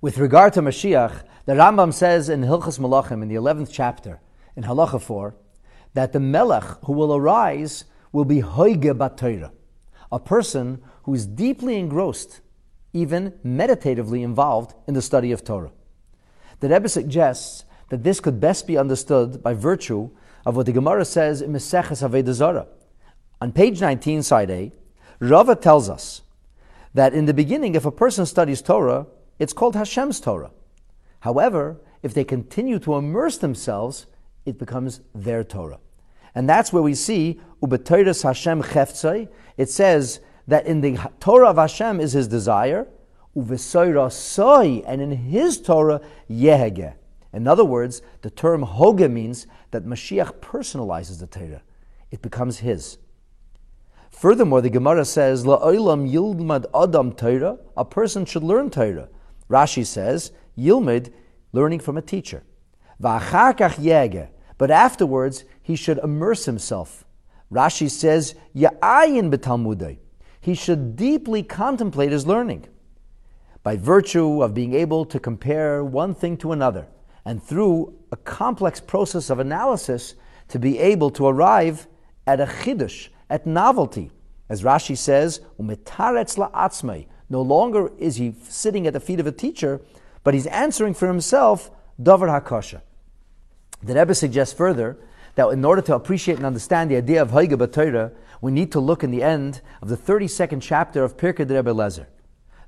With regard to Mashiach, the Rambam says in Hilchas Malachim in the 11th chapter, in Halacha 4, that the Melech who will arise will be Hoige Batayra, a person who is deeply engrossed, even meditatively involved in the study of Torah. The Rebbe suggests that this could best be understood by virtue of what the Gemara says in Meseches Zarah. On page 19, side A, Rava tells us that in the beginning, if a person studies Torah, it's called Hashem's Torah. However, if they continue to immerse themselves, it becomes their Torah. And that's where we see Ubetoiras Hashem Cheftzai. It says that in the Torah of Hashem is his desire, Uvesoirasoi, and in his Torah, Yehege. In other words, the term Hoge means that Mashiach personalizes the Torah. It becomes his. Furthermore, the Gemara says, La'olam yilmad adam Torah, a person should learn Torah. Rashi says, Yilmid, learning from a teacher. Va'acharkach yege, but afterwards he should immerse himself. Rashi says, Ya'ayin betalmudei. He should deeply contemplate his learning. By virtue of being able to compare one thing to another, and through a complex process of analysis, to be able to arrive at a chidush, at novelty. As Rashi says, umetaretz la'atzmei. No longer is he sitting at the feet of a teacher, but he's answering for himself davar hakasha. The Rebbe suggests further that in order to appreciate and understand the idea of Haiga B'Torah, we need to look in the end of the 32nd chapter of Pirkei de Rebbe Lezer.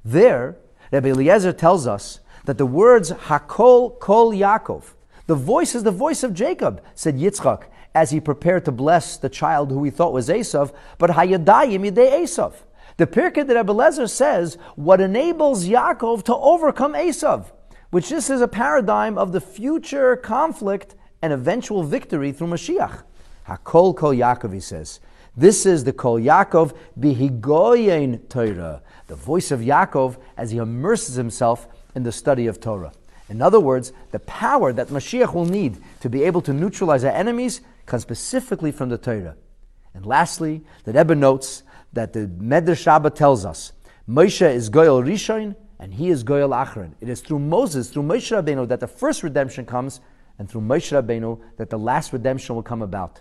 There, Rebbe Eliezer tells us that the words Hakol Kol Yaakov, the voice is the voice of Jacob, said Yitzchak, as he prepared to bless the child who he thought was Esav, but Hayadayim Yidei Esav. The Pirkei de Rebbe Lezer says what enables Yaakov to overcome Esav, which this is a paradigm of the future conflict and eventual victory through Mashiach. Hakol Kol Yaakov, he says. This is the Kol Yaakov Bihigoyen Torah, the voice of Yaakov as he immerses himself in the study of Torah. In other words, the power that Mashiach will need to be able to neutralize our enemies comes specifically from the Torah. And lastly, the Rebbe notes that the Medrash Shabbat tells us Moshe is Goyal Rishon and he is Goyal Achron. It is through Moses, through Moshe Rabbeinu, that the first redemption comes, and through Moshe Rabbeinu that the last redemption will come about.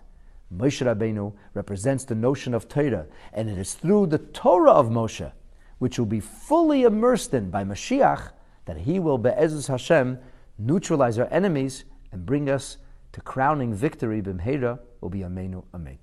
Moshe Rabbeinu represents the notion of Torah, and it is through the Torah of Moshe, which will be fully immersed in by Mashiach, that he will, Be'ezus Hashem, neutralize our enemies and bring us to crowning victory. Bimheira will be Amenu Amen.